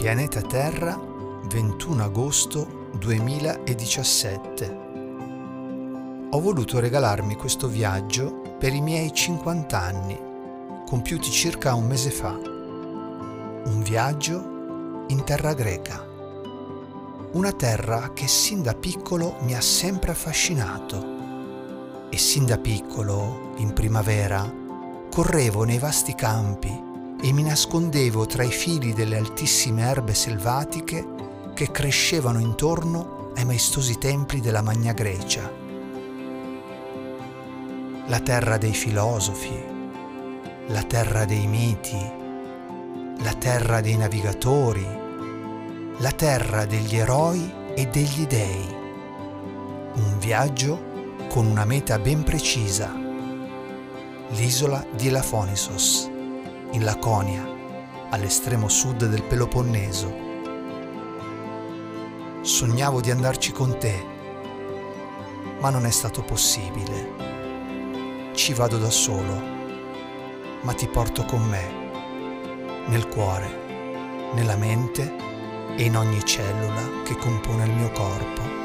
Pianeta Terra, 21 agosto 2017. Ho voluto regalarmi questo viaggio per i miei 50 anni, compiuti circa un mese fa. Un viaggio in terra greca. Una terra che sin da piccolo mi ha sempre affascinato. E sin da piccolo, in primavera, correvo nei vasti campi e mi nascondevo tra i fili delle altissime erbe selvatiche che crescevano intorno ai maestosi templi della Magna Grecia. La terra dei filosofi, la terra dei miti, la terra dei navigatori, la terra degli eroi e degli dei. Un viaggio con una meta ben precisa, l'isola di Elafonisos in Laconia, all'estremo sud del Peloponneso. Sognavo di andarci con te, ma non è stato possibile. Ci vado da solo, ma ti porto con me, nel cuore, nella mente e in ogni cellula che compone il mio corpo.